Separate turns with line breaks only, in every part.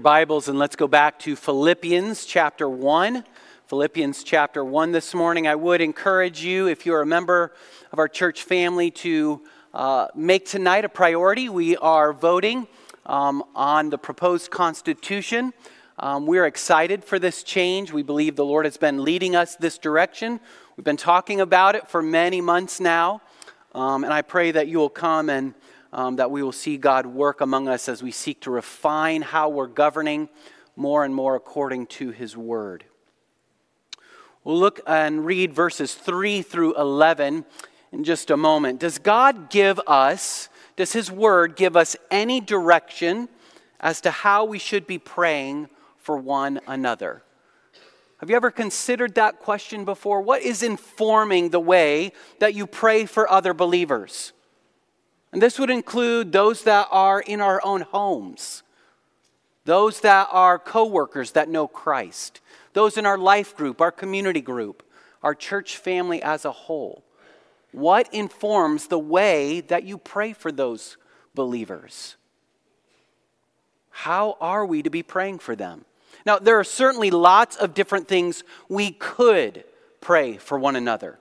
Bibles and let's go back to Philippians chapter 1. Philippians chapter 1 this morning. I would encourage you, if you're a member of our church family, to uh, make tonight a priority. We are voting um, on the proposed Constitution. Um, we're excited for this change. We believe the Lord has been leading us this direction. We've been talking about it for many months now. Um, and I pray that you will come and um, that we will see God work among us as we seek to refine how we're governing more and more according to His Word. We'll look and read verses 3 through 11 in just a moment. Does God give us, does His Word give us any direction as to how we should be praying for one another? Have you ever considered that question before? What is informing the way that you pray for other believers? And this would include those that are in our own homes, those that are coworkers that know Christ, those in our life group, our community group, our church family as a whole. What informs the way that you pray for those believers? How are we to be praying for them? Now, there are certainly lots of different things we could pray for one another.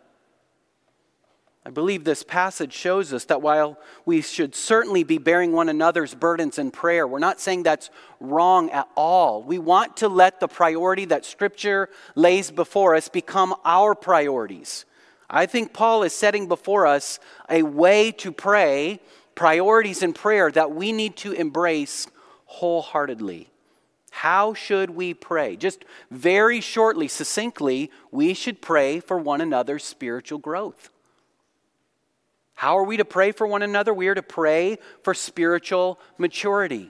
I believe this passage shows us that while we should certainly be bearing one another's burdens in prayer, we're not saying that's wrong at all. We want to let the priority that Scripture lays before us become our priorities. I think Paul is setting before us a way to pray, priorities in prayer that we need to embrace wholeheartedly. How should we pray? Just very shortly, succinctly, we should pray for one another's spiritual growth. How are we to pray for one another? We are to pray for spiritual maturity.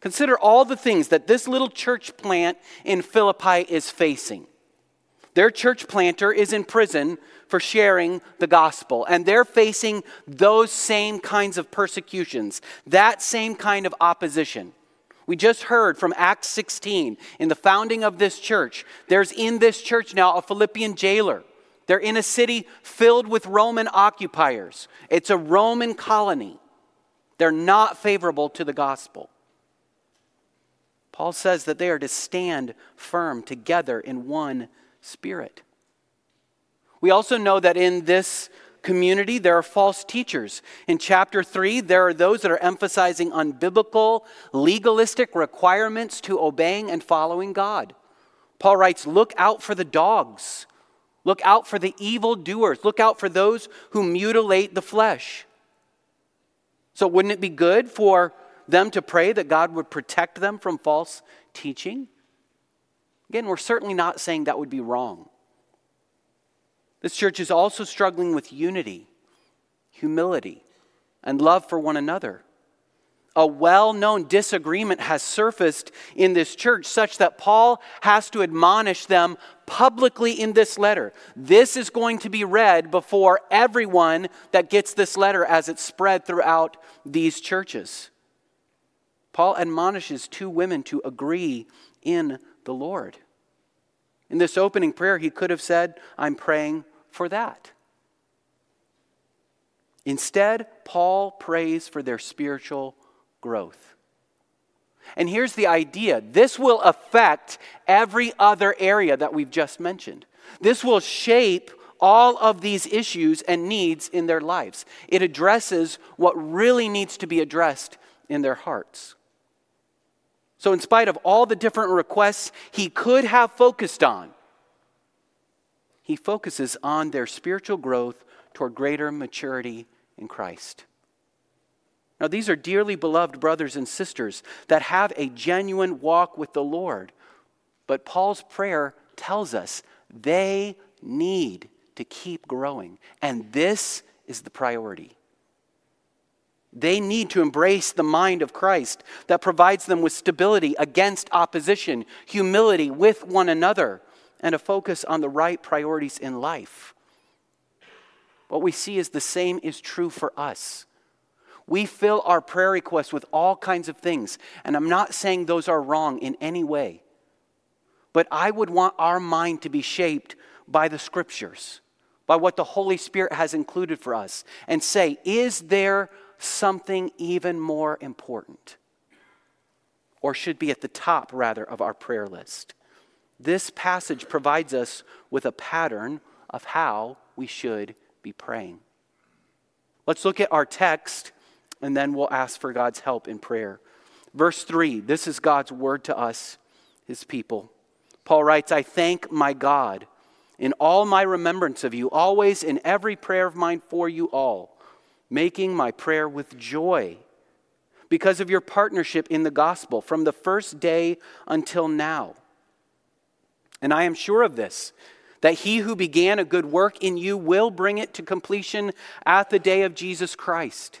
Consider all the things that this little church plant in Philippi is facing. Their church planter is in prison for sharing the gospel, and they're facing those same kinds of persecutions, that same kind of opposition. We just heard from Acts 16 in the founding of this church. There's in this church now a Philippian jailer they're in a city filled with Roman occupiers. It's a Roman colony. They're not favorable to the gospel. Paul says that they are to stand firm together in one spirit. We also know that in this community there are false teachers. In chapter 3, there are those that are emphasizing unbiblical, legalistic requirements to obeying and following God. Paul writes, Look out for the dogs Look out for the evil doers. Look out for those who mutilate the flesh. So, wouldn't it be good for them to pray that God would protect them from false teaching? Again, we're certainly not saying that would be wrong. This church is also struggling with unity, humility, and love for one another a well known disagreement has surfaced in this church, such that Paul has to admonish them publicly in this letter. This is going to be read before everyone that gets this letter as it's spread throughout these churches. Paul admonishes two women to agree in the Lord. In this opening prayer, he could have said, I'm praying for that. Instead, Paul prays for their spiritual growth. And here's the idea this will affect every other area that we've just mentioned. This will shape all of these issues and needs in their lives. It addresses what really needs to be addressed in their hearts. So, in spite of all the different requests he could have focused on, he focuses on their spiritual growth toward greater maturity in Christ. Now, these are dearly beloved brothers and sisters that have a genuine walk with the Lord. But Paul's prayer tells us they need to keep growing. And this is the priority. They need to embrace the mind of Christ that provides them with stability against opposition, humility with one another, and a focus on the right priorities in life. What we see is the same is true for us. We fill our prayer requests with all kinds of things. And I'm not saying those are wrong in any way. But I would want our mind to be shaped by the scriptures, by what the Holy Spirit has included for us, and say, is there something even more important? or should be at the top, rather, of our prayer list. This passage provides us with a pattern of how we should be praying. Let's look at our text and then we'll ask for God's help in prayer. Verse 3 this is God's word to us, his people. Paul writes, I thank my God in all my remembrance of you, always in every prayer of mine for you all, making my prayer with joy because of your partnership in the gospel from the first day until now. And I am sure of this that he who began a good work in you will bring it to completion at the day of Jesus Christ.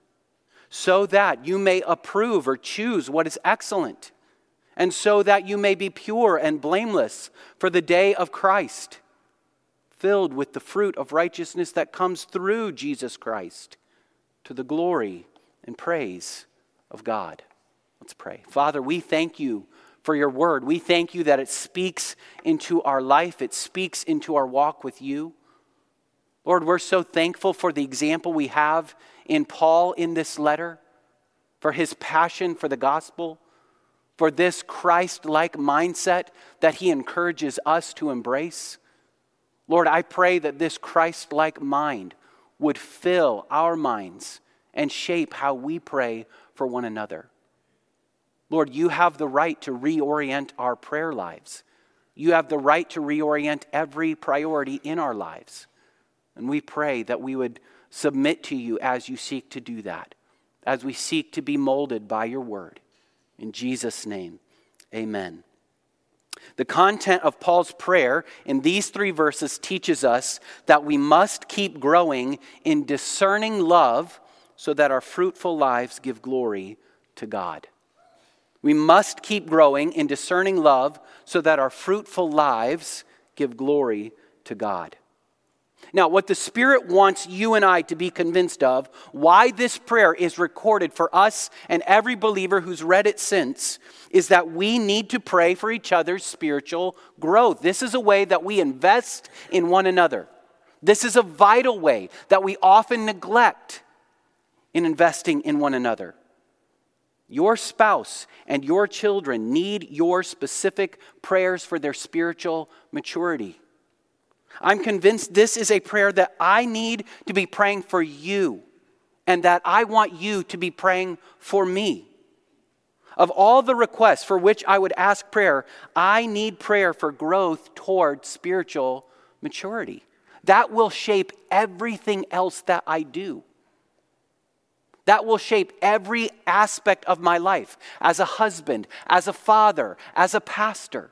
so that you may approve or choose what is excellent, and so that you may be pure and blameless for the day of Christ, filled with the fruit of righteousness that comes through Jesus Christ, to the glory and praise of God. Let's pray. Father, we thank you for your word. We thank you that it speaks into our life, it speaks into our walk with you. Lord, we're so thankful for the example we have in Paul in this letter, for his passion for the gospel, for this Christ like mindset that he encourages us to embrace. Lord, I pray that this Christ like mind would fill our minds and shape how we pray for one another. Lord, you have the right to reorient our prayer lives. You have the right to reorient every priority in our lives. And we pray that we would submit to you as you seek to do that, as we seek to be molded by your word. In Jesus' name, amen. The content of Paul's prayer in these three verses teaches us that we must keep growing in discerning love so that our fruitful lives give glory to God. We must keep growing in discerning love so that our fruitful lives give glory to God. Now, what the Spirit wants you and I to be convinced of, why this prayer is recorded for us and every believer who's read it since, is that we need to pray for each other's spiritual growth. This is a way that we invest in one another. This is a vital way that we often neglect in investing in one another. Your spouse and your children need your specific prayers for their spiritual maturity. I'm convinced this is a prayer that I need to be praying for you and that I want you to be praying for me. Of all the requests for which I would ask prayer, I need prayer for growth toward spiritual maturity. That will shape everything else that I do. That will shape every aspect of my life as a husband, as a father, as a pastor.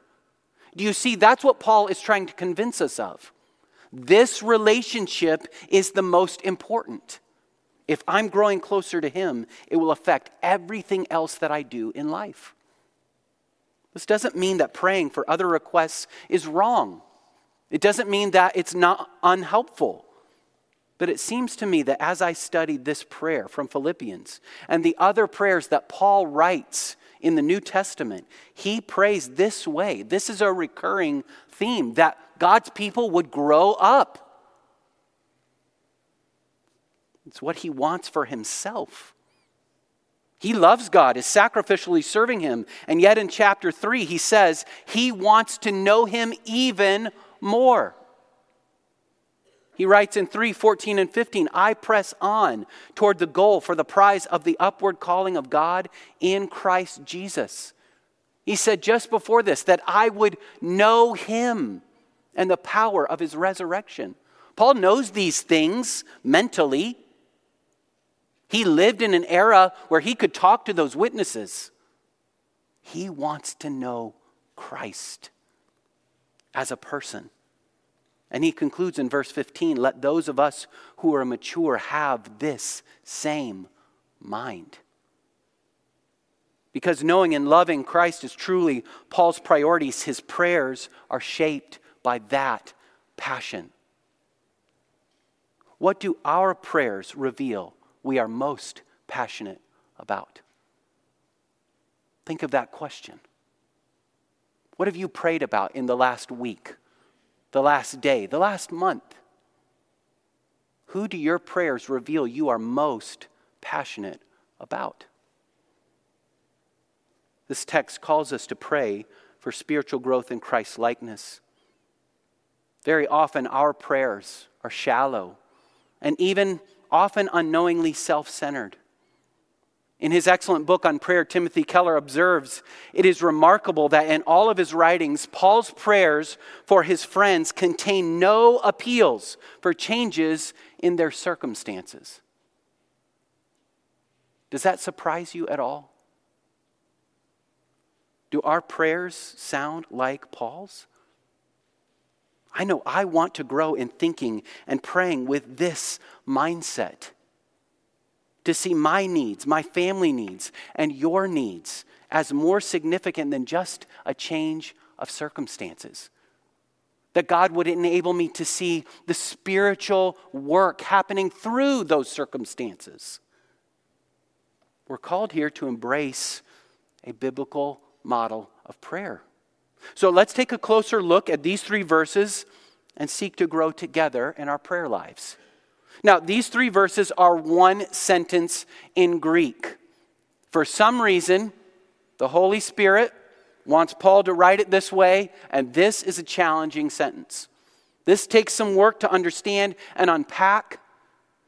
Do you see? That's what Paul is trying to convince us of. This relationship is the most important. If I'm growing closer to him, it will affect everything else that I do in life. This doesn't mean that praying for other requests is wrong. It doesn't mean that it's not unhelpful. But it seems to me that as I studied this prayer from Philippians and the other prayers that Paul writes in the New Testament, he prays this way. This is a recurring theme that God's people would grow up. It's what he wants for himself. He loves God, is sacrificially serving him. And yet in chapter 3, he says he wants to know him even more. He writes in 3 14 and 15, I press on toward the goal for the prize of the upward calling of God in Christ Jesus. He said just before this that I would know him and the power of his resurrection. Paul knows these things mentally. He lived in an era where he could talk to those witnesses. He wants to know Christ as a person. And he concludes in verse 15 let those of us who are mature have this same mind. Because knowing and loving Christ is truly Paul's priorities, his prayers are shaped by that passion. What do our prayers reveal we are most passionate about? Think of that question. What have you prayed about in the last week, the last day, the last month? Who do your prayers reveal you are most passionate about? This text calls us to pray for spiritual growth in Christ's likeness. Very often, our prayers are shallow and even often unknowingly self centered. In his excellent book on prayer, Timothy Keller observes it is remarkable that in all of his writings, Paul's prayers for his friends contain no appeals for changes in their circumstances. Does that surprise you at all? Do our prayers sound like Paul's? I know I want to grow in thinking and praying with this mindset to see my needs, my family needs, and your needs as more significant than just a change of circumstances. That God would enable me to see the spiritual work happening through those circumstances. We're called here to embrace a biblical model of prayer. So let's take a closer look at these three verses and seek to grow together in our prayer lives. Now, these three verses are one sentence in Greek. For some reason, the Holy Spirit wants Paul to write it this way, and this is a challenging sentence. This takes some work to understand and unpack.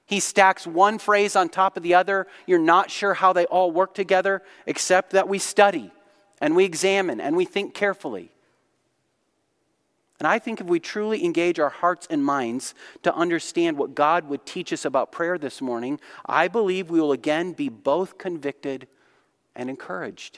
He stacks one phrase on top of the other. You're not sure how they all work together, except that we study and we examine and we think carefully. And I think if we truly engage our hearts and minds to understand what God would teach us about prayer this morning, I believe we will again be both convicted and encouraged.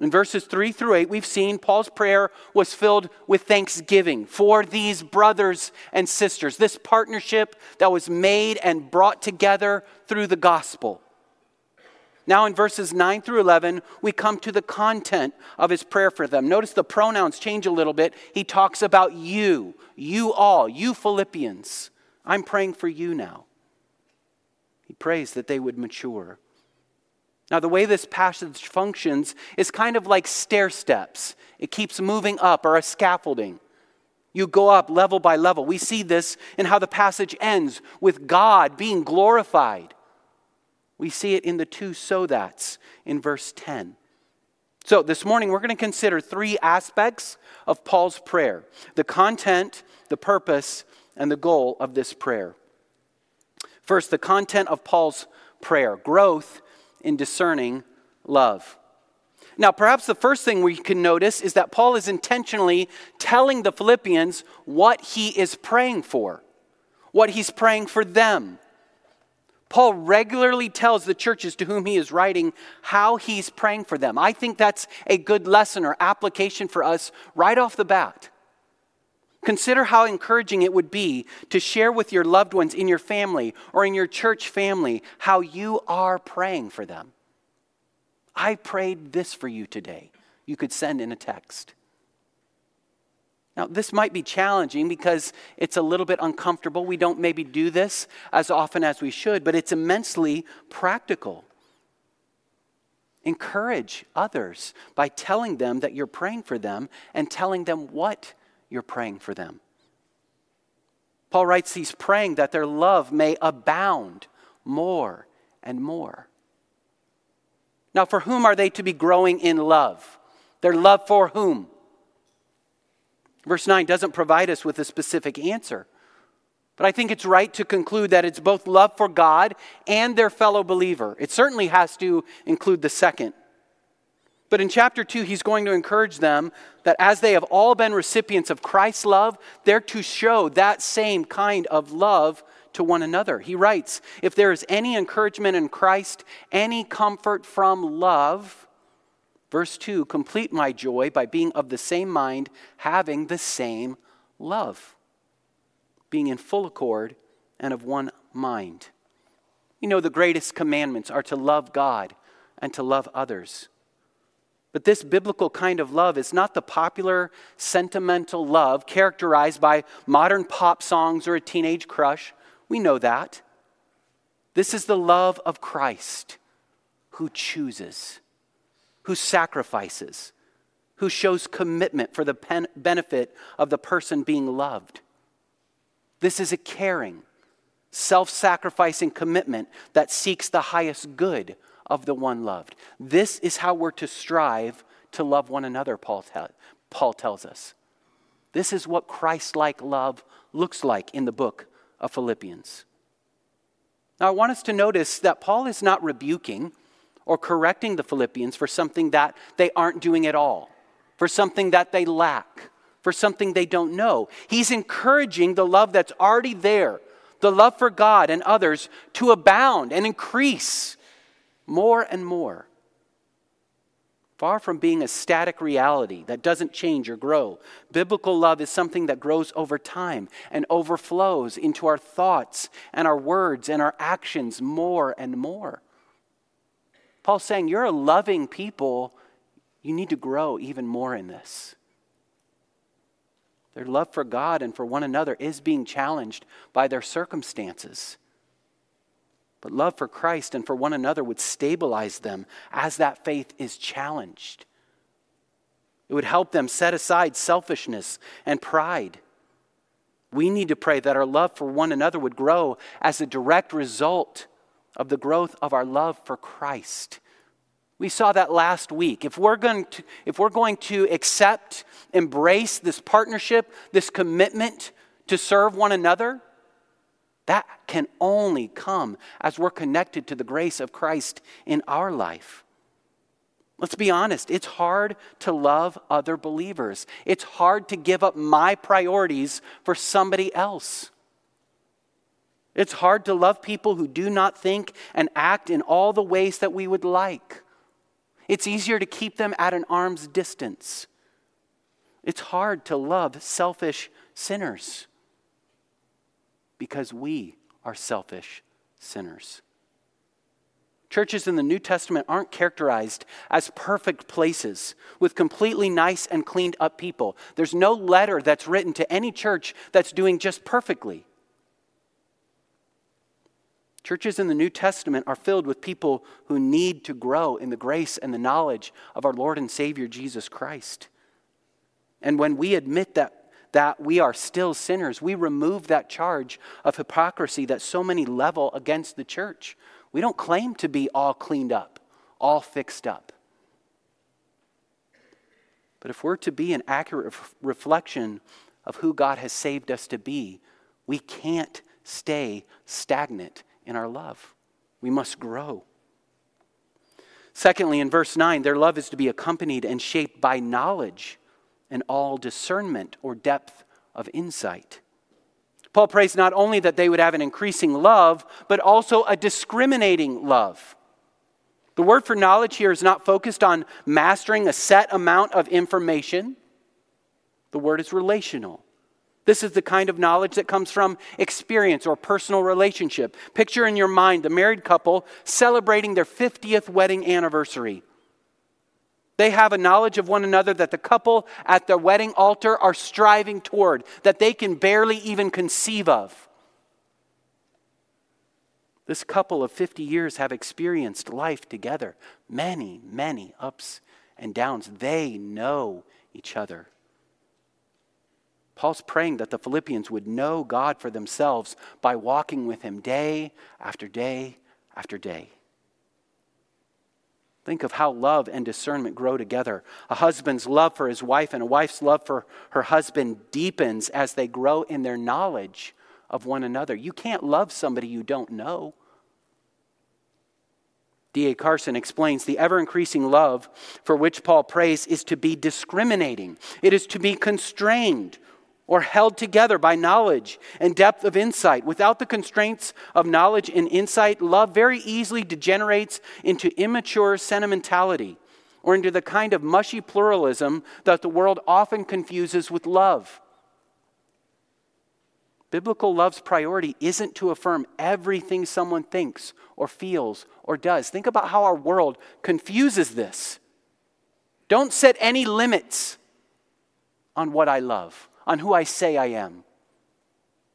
In verses 3 through 8, we've seen Paul's prayer was filled with thanksgiving for these brothers and sisters, this partnership that was made and brought together through the gospel. Now, in verses 9 through 11, we come to the content of his prayer for them. Notice the pronouns change a little bit. He talks about you, you all, you Philippians. I'm praying for you now. He prays that they would mature. Now, the way this passage functions is kind of like stair steps, it keeps moving up, or a scaffolding. You go up level by level. We see this in how the passage ends with God being glorified. We see it in the two so that's in verse 10. So, this morning we're going to consider three aspects of Paul's prayer the content, the purpose, and the goal of this prayer. First, the content of Paul's prayer growth in discerning love. Now, perhaps the first thing we can notice is that Paul is intentionally telling the Philippians what he is praying for, what he's praying for them. Paul regularly tells the churches to whom he is writing how he's praying for them. I think that's a good lesson or application for us right off the bat. Consider how encouraging it would be to share with your loved ones in your family or in your church family how you are praying for them. I prayed this for you today. You could send in a text. Now, this might be challenging because it's a little bit uncomfortable. We don't maybe do this as often as we should, but it's immensely practical. Encourage others by telling them that you're praying for them and telling them what you're praying for them. Paul writes he's praying that their love may abound more and more. Now, for whom are they to be growing in love? Their love for whom? Verse 9 doesn't provide us with a specific answer. But I think it's right to conclude that it's both love for God and their fellow believer. It certainly has to include the second. But in chapter 2, he's going to encourage them that as they have all been recipients of Christ's love, they're to show that same kind of love to one another. He writes If there is any encouragement in Christ, any comfort from love, Verse 2 complete my joy by being of the same mind, having the same love, being in full accord and of one mind. You know, the greatest commandments are to love God and to love others. But this biblical kind of love is not the popular sentimental love characterized by modern pop songs or a teenage crush. We know that. This is the love of Christ who chooses, who sacrifices, who shows commitment for the pen- benefit of the person being loved. This is a caring, self sacrificing commitment that seeks the highest good of the one loved. This is how we're to strive to love one another, Paul, te- Paul tells us. This is what Christ like love looks like in the book of Philippians. Now, I want us to notice that Paul is not rebuking or correcting the Philippians for something that they aren't doing at all, for something that they lack, for something they don't know. He's encouraging the love that's already there, the love for God and others, to abound and increase more and more. Far from being a static reality that doesn't change or grow, biblical love is something that grows over time and overflows into our thoughts and our words and our actions more and more. Paul's saying, You're a loving people. You need to grow even more in this. Their love for God and for one another is being challenged by their circumstances. But love for Christ and for one another would stabilize them as that faith is challenged. It would help them set aside selfishness and pride. We need to pray that our love for one another would grow as a direct result of the growth of our love for Christ. We saw that last week. If we're going to, if we're going to accept, embrace this partnership, this commitment to serve one another, that can only come as we're connected to the grace of Christ in our life. Let's be honest, it's hard to love other believers. It's hard to give up my priorities for somebody else. It's hard to love people who do not think and act in all the ways that we would like. It's easier to keep them at an arm's distance. It's hard to love selfish sinners because we are selfish sinners. Churches in the New Testament aren't characterized as perfect places with completely nice and cleaned up people. There's no letter that's written to any church that's doing just perfectly. Churches in the New Testament are filled with people who need to grow in the grace and the knowledge of our Lord and Savior Jesus Christ. And when we admit that that we are still sinners. We remove that charge of hypocrisy that so many level against the church. We don't claim to be all cleaned up, all fixed up. But if we're to be an accurate reflection of who God has saved us to be, we can't stay stagnant in our love. We must grow. Secondly, in verse 9, their love is to be accompanied and shaped by knowledge and all discernment or depth of insight. Paul prays not only that they would have an increasing love, but also a discriminating love. The word for knowledge here is not focused on mastering a set amount of information. The word is relational. This is the kind of knowledge that comes from experience or personal relationship. Picture in your mind the married couple celebrating their 50th wedding anniversary. They have a knowledge of one another that the couple at the wedding altar are striving toward, that they can barely even conceive of. This couple of 50 years have experienced life together, many, many ups and downs. They know each other. Paul's praying that the Philippians would know God for themselves by walking with him day after day after day. Think of how love and discernment grow together. A husband's love for his wife and a wife's love for her husband deepens as they grow in their knowledge of one another. You can't love somebody you don't know. D.A. Carson explains the ever increasing love for which Paul prays is to be discriminating, it is to be constrained or held together by knowledge and depth of insight. Without the constraints of knowledge and insight, love very easily degenerates into immature sentimentality or into the kind of mushy pluralism that the world often confuses with love. Biblical love's priority isn't to affirm everything someone thinks or feels or does. Think about how our world confuses this. Don't set any limits on what I love, on who I say I am.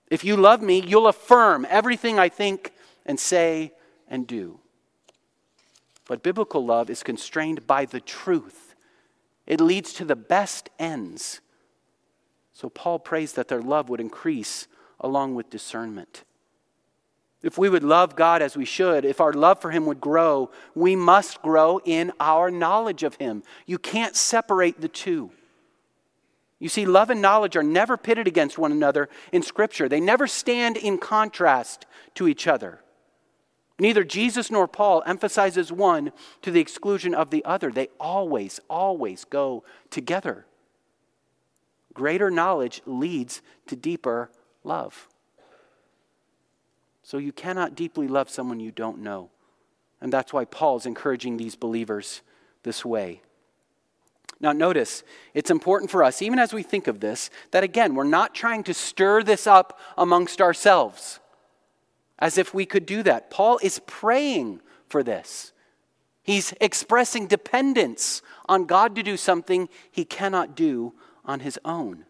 If you love me, you'll affirm everything I think and say and do. But biblical love is constrained by the truth, it leads to the best ends. So Paul prays that their love would increase along with discernment. If we would love God as we should, if our love for Him would grow, we must grow in our knowledge of Him. You can't separate the two. You see, love and knowledge are never pitted against one another in Scripture, they never stand in contrast to each other. Neither Jesus nor Paul emphasizes one to the exclusion of the other. They always, always go together. Greater knowledge leads to deeper love. So you cannot deeply love someone you don't know. And that's why Paul's encouraging these believers this way. Now, notice, it's important for us, even as we think of this, that again, we're not trying to stir this up amongst ourselves as if we could do that. Paul is praying for this. He's expressing dependence on God to do something he cannot do on his own.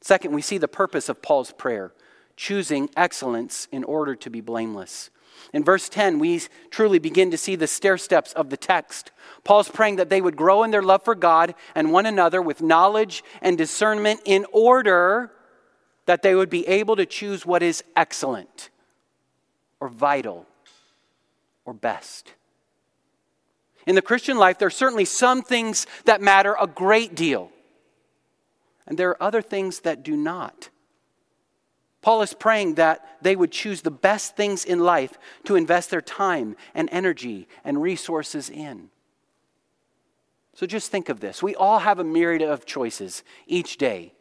Second, we see the purpose of Paul's prayer choosing excellence in order to be blameless. In verse 10, we truly begin to see the stair steps of the text. Paul's praying that they would grow in their love for God and one another with knowledge and discernment in order that they would be able to choose what is excellent or vital or best. In the Christian life, there are certainly some things that matter a great deal and there are other things that do not. Paul is praying that they would choose the best things in life to invest their time and energy and resources in. So just think of this. We all have a myriad of choices each day.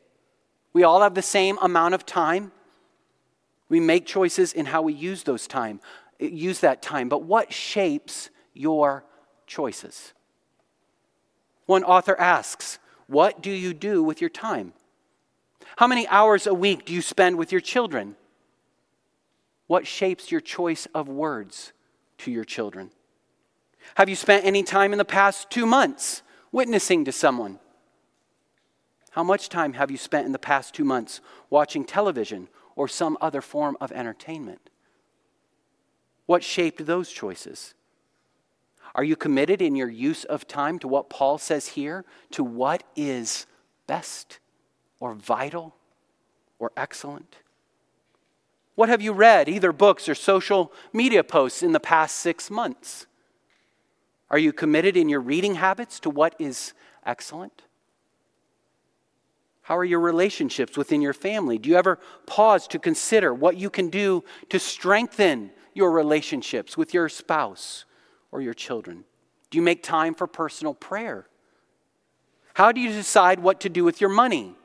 We all have the same amount of time. We make choices in how we use those time, use that time. But what shapes your choices? One author asks, what do you do with your time? How many hours a week do you spend with your children? What shapes your choice of words to your children? Have you spent any time in the past two months witnessing to someone? How much time have you spent in the past two months watching television or some other form of entertainment? What shaped those choices? Are you committed in your use of time to what Paul says here, to what is best or vital or excellent? What have you read, either books or social media posts, in the past six months? Are you committed in your reading habits to what is excellent? How are your relationships within your family? Do you ever pause to consider what you can do to strengthen your relationships with your spouse or your children? Do you make time for personal prayer? How do you decide what to do with your money?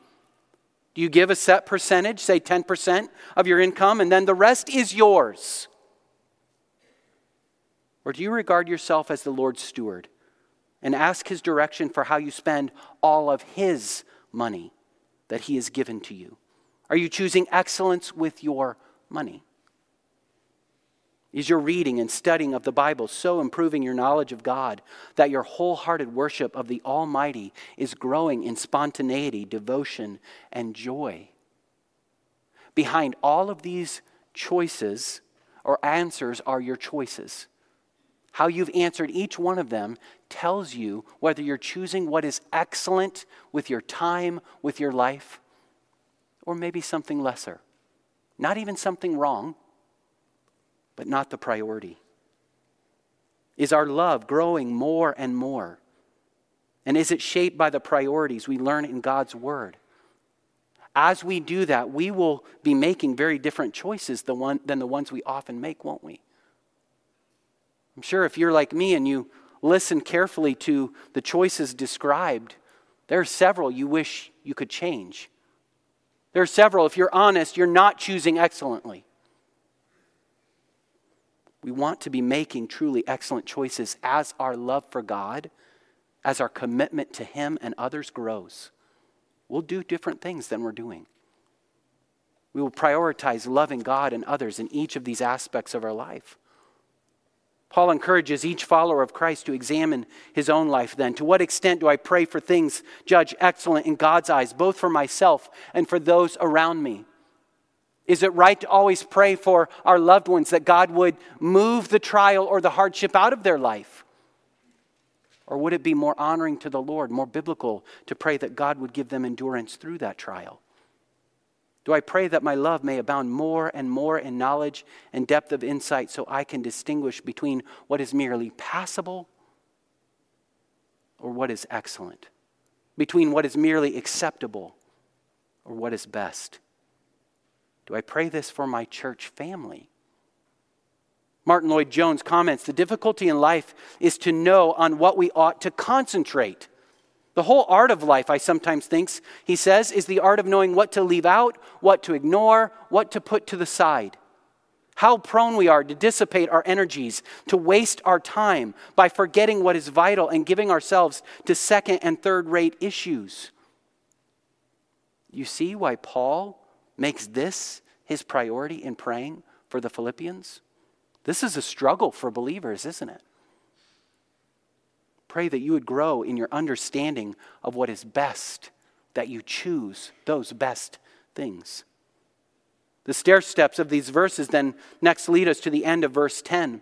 Do you give a set percentage, say 10% of your income, and then the rest is yours? Or do you regard yourself as the Lord's steward and ask His direction for how you spend all of His money that He has given to you? Are you choosing excellence with your money? Is your reading and studying of the Bible so improving your knowledge of God that your wholehearted worship of the Almighty is growing in spontaneity, devotion, and joy? Behind all of these choices or answers are your choices. How you've answered each one of them tells you whether you're choosing what is excellent with your time, with your life, or maybe something lesser. Not even something wrong but not the priority? Is our love growing more and more? And is it shaped by the priorities we learn in God's Word? As we do that, we will be making very different choices than, the ones we often make, won't we? I'm sure if you're like me and you listen carefully to the choices described, there are several you wish you could change. There are several, if you're honest, you're not choosing excellently. We want to be making truly excellent choices as our love for God, as our commitment to Him and others grows. We'll do different things than we're doing. We will prioritize loving God and others in each of these aspects of our life. Paul encourages each follower of Christ to examine his own life then. To what extent do I pray for things judged excellent in God's eyes, both for myself and for those around me? Is it right to always pray for our loved ones that God would move the trial or the hardship out of their life? Or would it be more honoring to the Lord, more biblical, to pray that God would give them endurance through that trial? Do I pray that my love may abound more and more in knowledge and depth of insight so I can distinguish between what is merely passable or what is excellent, between what is merely acceptable or what is best? Do I pray this for my church family? Martyn Lloyd-Jones comments The difficulty in life is to know on what we ought to concentrate. The whole art of life, I sometimes think, he says, is the art of knowing what to leave out, what to ignore, what to put to the side. How prone we are to dissipate our energies, to waste our time by forgetting what is vital and giving ourselves to second and third rate issues. You see why Paul makes this his priority in praying for the Philippians? This is a struggle for believers, isn't it? Pray that you would grow in your understanding of what is best, that you choose those best things. The stair steps of these verses then next lead us to the end of verse 10.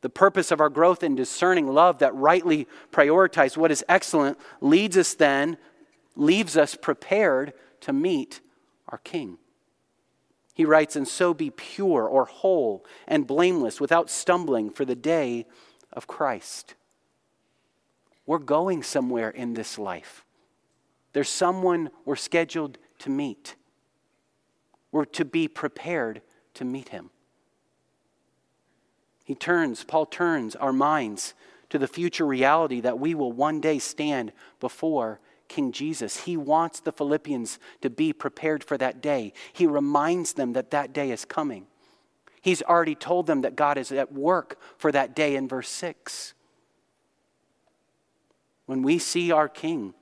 The purpose of our growth in discerning love that rightly prioritizes what is excellent leads us then, leaves us prepared to meet our King. He writes, And so be pure or whole and blameless without stumbling for the day of Christ. We're going somewhere in this life. There's someone we're scheduled to meet. We're to be prepared to meet him. He turns, Paul turns our minds to the future reality that we will one day stand before King Jesus. He wants the Philippians to be prepared for that day. He reminds them that that day is coming. He's already told them that God is at work for that day in verse 6. When we see our King,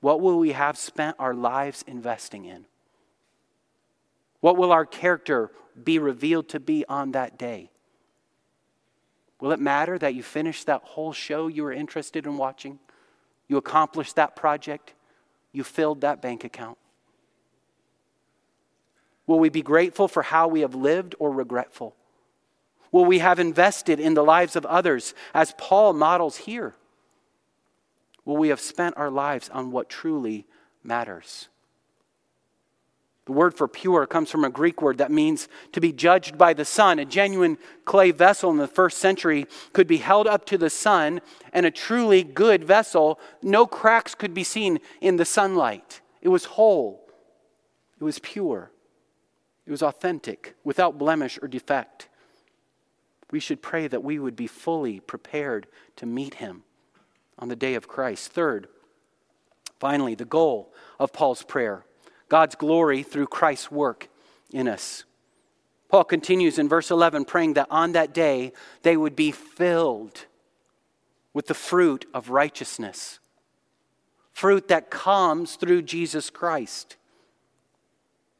what will we have spent our lives investing in? What will our character be revealed to be on that day? Will it matter that you finished that whole show you were interested in watching? You accomplished that project. You filled that bank account. Will we be grateful for how we have lived or regretful? Will we have invested in the lives of others as Paul models here? Will we have spent our lives on what truly matters? The word for pure comes from a Greek word that means to be judged by the sun. A genuine clay vessel in the first century could be held up to the sun, and a truly good vessel, no cracks could be seen in the sunlight. It was whole, it was pure, it was authentic, without blemish or defect. We should pray that we would be fully prepared to meet him on the day of Christ. Third, finally, the goal of Paul's prayer God's glory through Christ's work in us. Paul continues in verse 11, praying that on that day they would be filled with the fruit of righteousness, fruit that comes through Jesus Christ.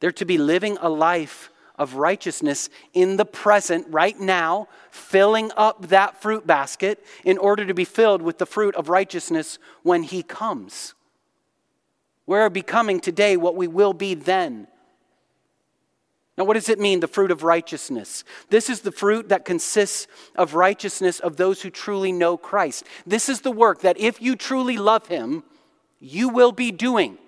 They're to be living a life of righteousness in the present, right now, filling up that fruit basket in order to be filled with the fruit of righteousness when He comes. We're becoming today what we will be then. Now, what does it mean, the fruit of righteousness? This is the fruit that consists of righteousness of those who truly know Christ. This is the work that if you truly love Him, you will be doing.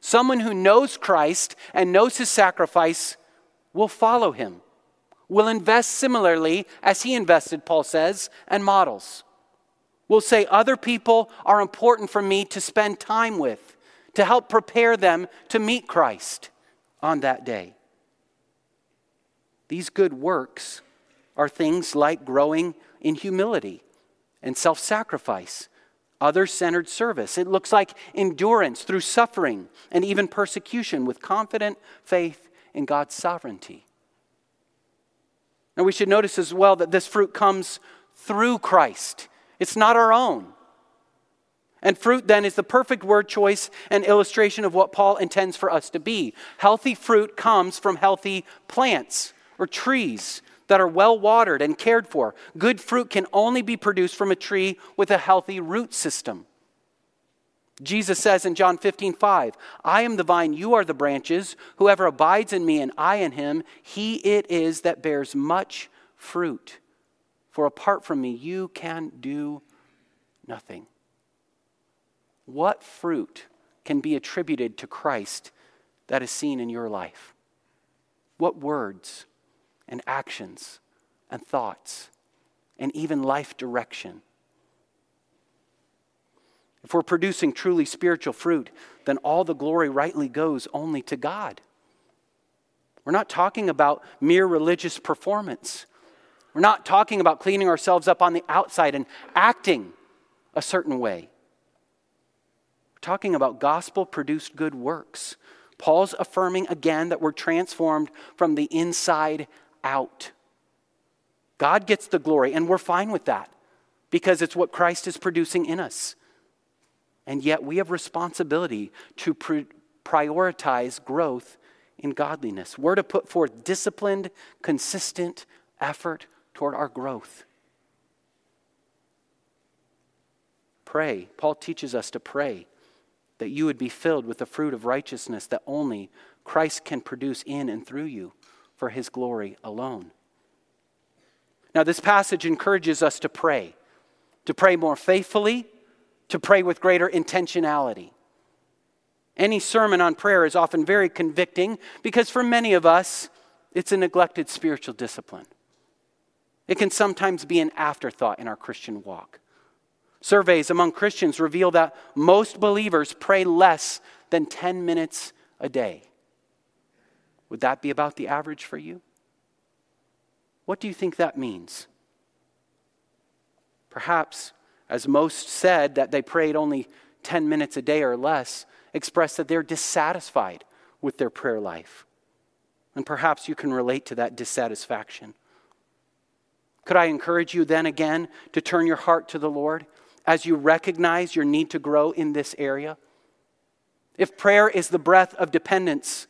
Someone who knows Christ and knows His sacrifice will follow Him, will invest similarly as He invested, Paul says, and models. Will say, Other people are important for me to spend time with to help prepare them to meet Christ on that day. These good works are things like growing in humility and self sacrifice, other centered service. It looks like endurance through suffering and even persecution with confident faith in God's sovereignty. Now, we should notice as well that this fruit comes through Christ, it's not our own. And fruit then is the perfect word choice and illustration of what Paul intends for us to be. Healthy fruit comes from healthy plants or trees that are well watered and cared for. Good fruit can only be produced from a tree with a healthy root system. Jesus says in John 15, 5, I am the vine, you are the branches. Whoever abides in me and I in him, he it is that bears much fruit. For apart from me, you can do nothing. What fruit can be attributed to Christ that is seen in your life? What words and actions and thoughts and even life direction? If we're producing truly spiritual fruit, then all the glory rightly goes only to God. We're not talking about mere religious performance. We're not talking about cleaning ourselves up on the outside and acting a certain way. Talking about gospel produced good works. Paul's affirming again that we're transformed from the inside out. God gets the glory, and we're fine with that because it's what Christ is producing in us. And yet we have responsibility to prioritize growth in godliness. We're to put forth disciplined, consistent effort toward our growth. Pray. Paul teaches us to pray that you would be filled with the fruit of righteousness that only Christ can produce in and through you for his glory alone. Now, this passage encourages us to pray, to pray more faithfully to pray with greater intentionality. Any sermon on prayer is often very convicting because for many of us, it's a neglected spiritual discipline. It can sometimes be an afterthought in our Christian walk. Surveys among Christians reveal that most believers pray less than 10 minutes a day. Would that be about the average for you? What do you think that means? Perhaps as most said that they prayed only 10 minutes a day or less, express that they're dissatisfied with their prayer life. And perhaps you can relate to that dissatisfaction. Could I encourage you then again to turn your heart to the Lord as you recognize your need to grow in this area? If prayer is the breath of dependence,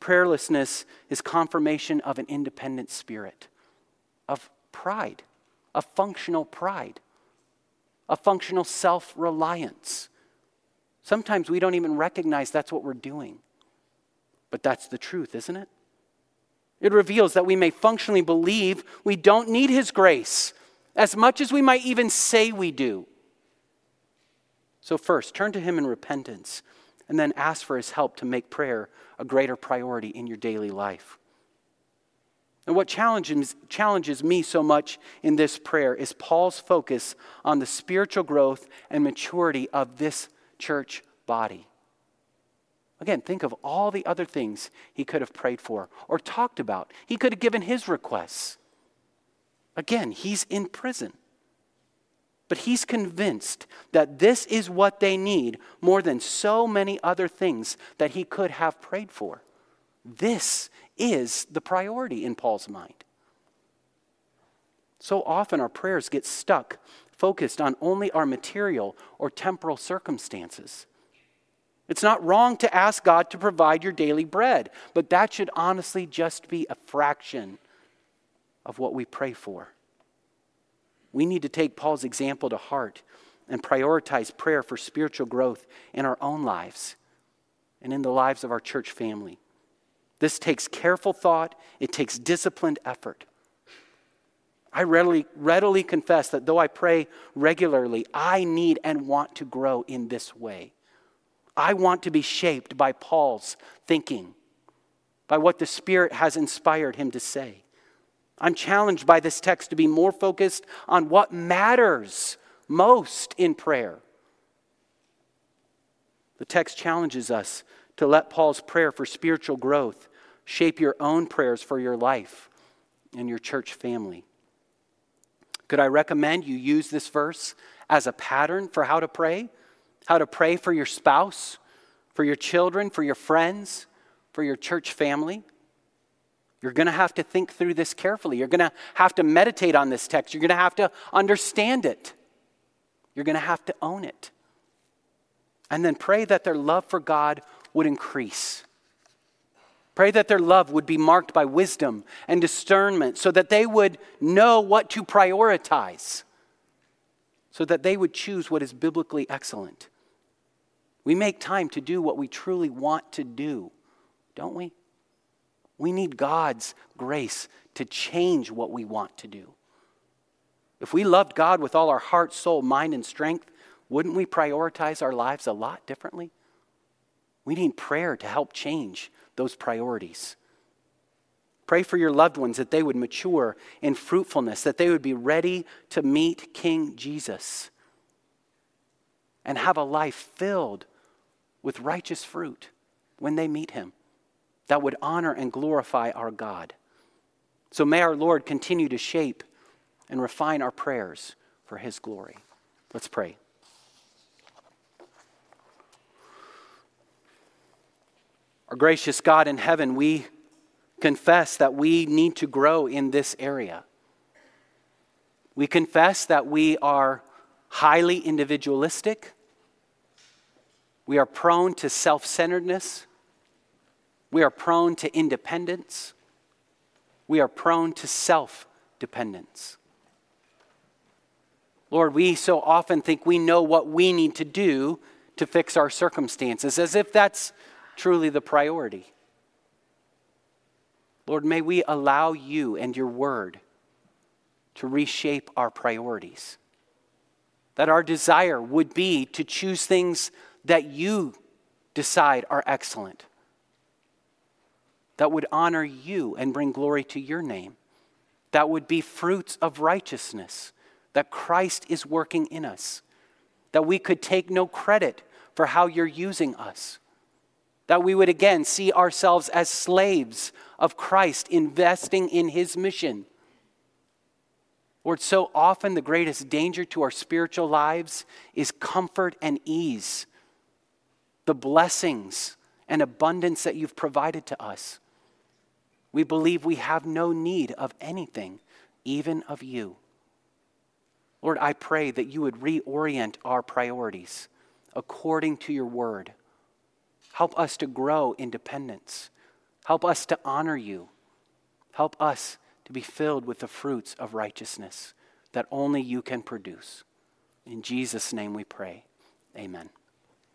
prayerlessness is confirmation of an independent spirit, of pride, of functional pride a functional self reliance. Sometimes we don't even recognize that's what we're doing. But that's the truth, isn't it? It reveals that we may functionally believe we don't need His grace as much as we might even say we do. So, first, turn to Him in repentance and then ask for His help to make prayer a greater priority in your daily life. And what challenges, challenges me so much in this prayer is Paul's focus on the spiritual growth and maturity of this church body. Again, think of all the other things he could have prayed for or talked about. He could have given his requests. Again, he's in prison. But he's convinced that this is what they need more than so many other things that he could have prayed for. This is the priority in Paul's mind. So often our prayers get stuck, focused on only our material or temporal circumstances. It's not wrong to ask God to provide your daily bread, but that should honestly just be a fraction of what we pray for. We need to take Paul's example to heart and prioritize prayer for spiritual growth in our own lives and in the lives of our church family. This takes careful thought, it takes disciplined effort. I readily, readily confess that though I pray regularly, I need and want to grow in this way. I want to be shaped by Paul's thinking, by what the Spirit has inspired him to say. I'm challenged by this text to be more focused on what matters most in prayer. The text challenges us to let Paul's prayer for spiritual growth shape your own prayers for your life and your church family. Could I recommend you use this verse as a pattern for how to pray? How to pray for your spouse, for your children, for your friends, for your church family? You're going to have to think through this carefully. You're going to have to meditate on this text. You're going to have to understand it. You're going to have to own it. And then pray that their love for God would increase. Pray that their love would be marked by wisdom and discernment so that they would know what to prioritize, so that they would choose what is biblically excellent. We make time to do what we truly want to do, don't we? We need God's grace to change what we want to do. If we loved God with all our heart, soul, mind, and strength, wouldn't we prioritize our lives a lot differently? We need prayer to help change those priorities. Pray for your loved ones that they would mature in fruitfulness, that they would be ready to meet King Jesus and have a life filled with righteous fruit when they meet him that would honor and glorify our God. So may our Lord continue to shape and refine our prayers for his glory. Let's pray. Our gracious God in heaven, we confess that we need to grow in this area. We confess that we are highly individualistic. We are prone to self centeredness. We are prone to independence. We are prone to self dependence. Lord, we so often think we know what we need to do to fix our circumstances, as if that's truly the priority. Lord, may we allow you and your word to reshape our priorities. That our desire would be to choose things that you decide are excellent, that would honor you and bring glory to your name, that would be fruits of righteousness, that Christ is working in us, that we could take no credit for how you're using us that we would again see ourselves as slaves of Christ, investing in his mission. Lord, so often the greatest danger to our spiritual lives is comfort and ease, the blessings and abundance that you've provided to us. We believe we have no need of anything, even of you. Lord, I pray that you would reorient our priorities according to your word. Help us to grow in dependence. Help us to honor you. Help us to be filled with the fruits of righteousness that only you can produce. In Jesus' name we pray. Amen.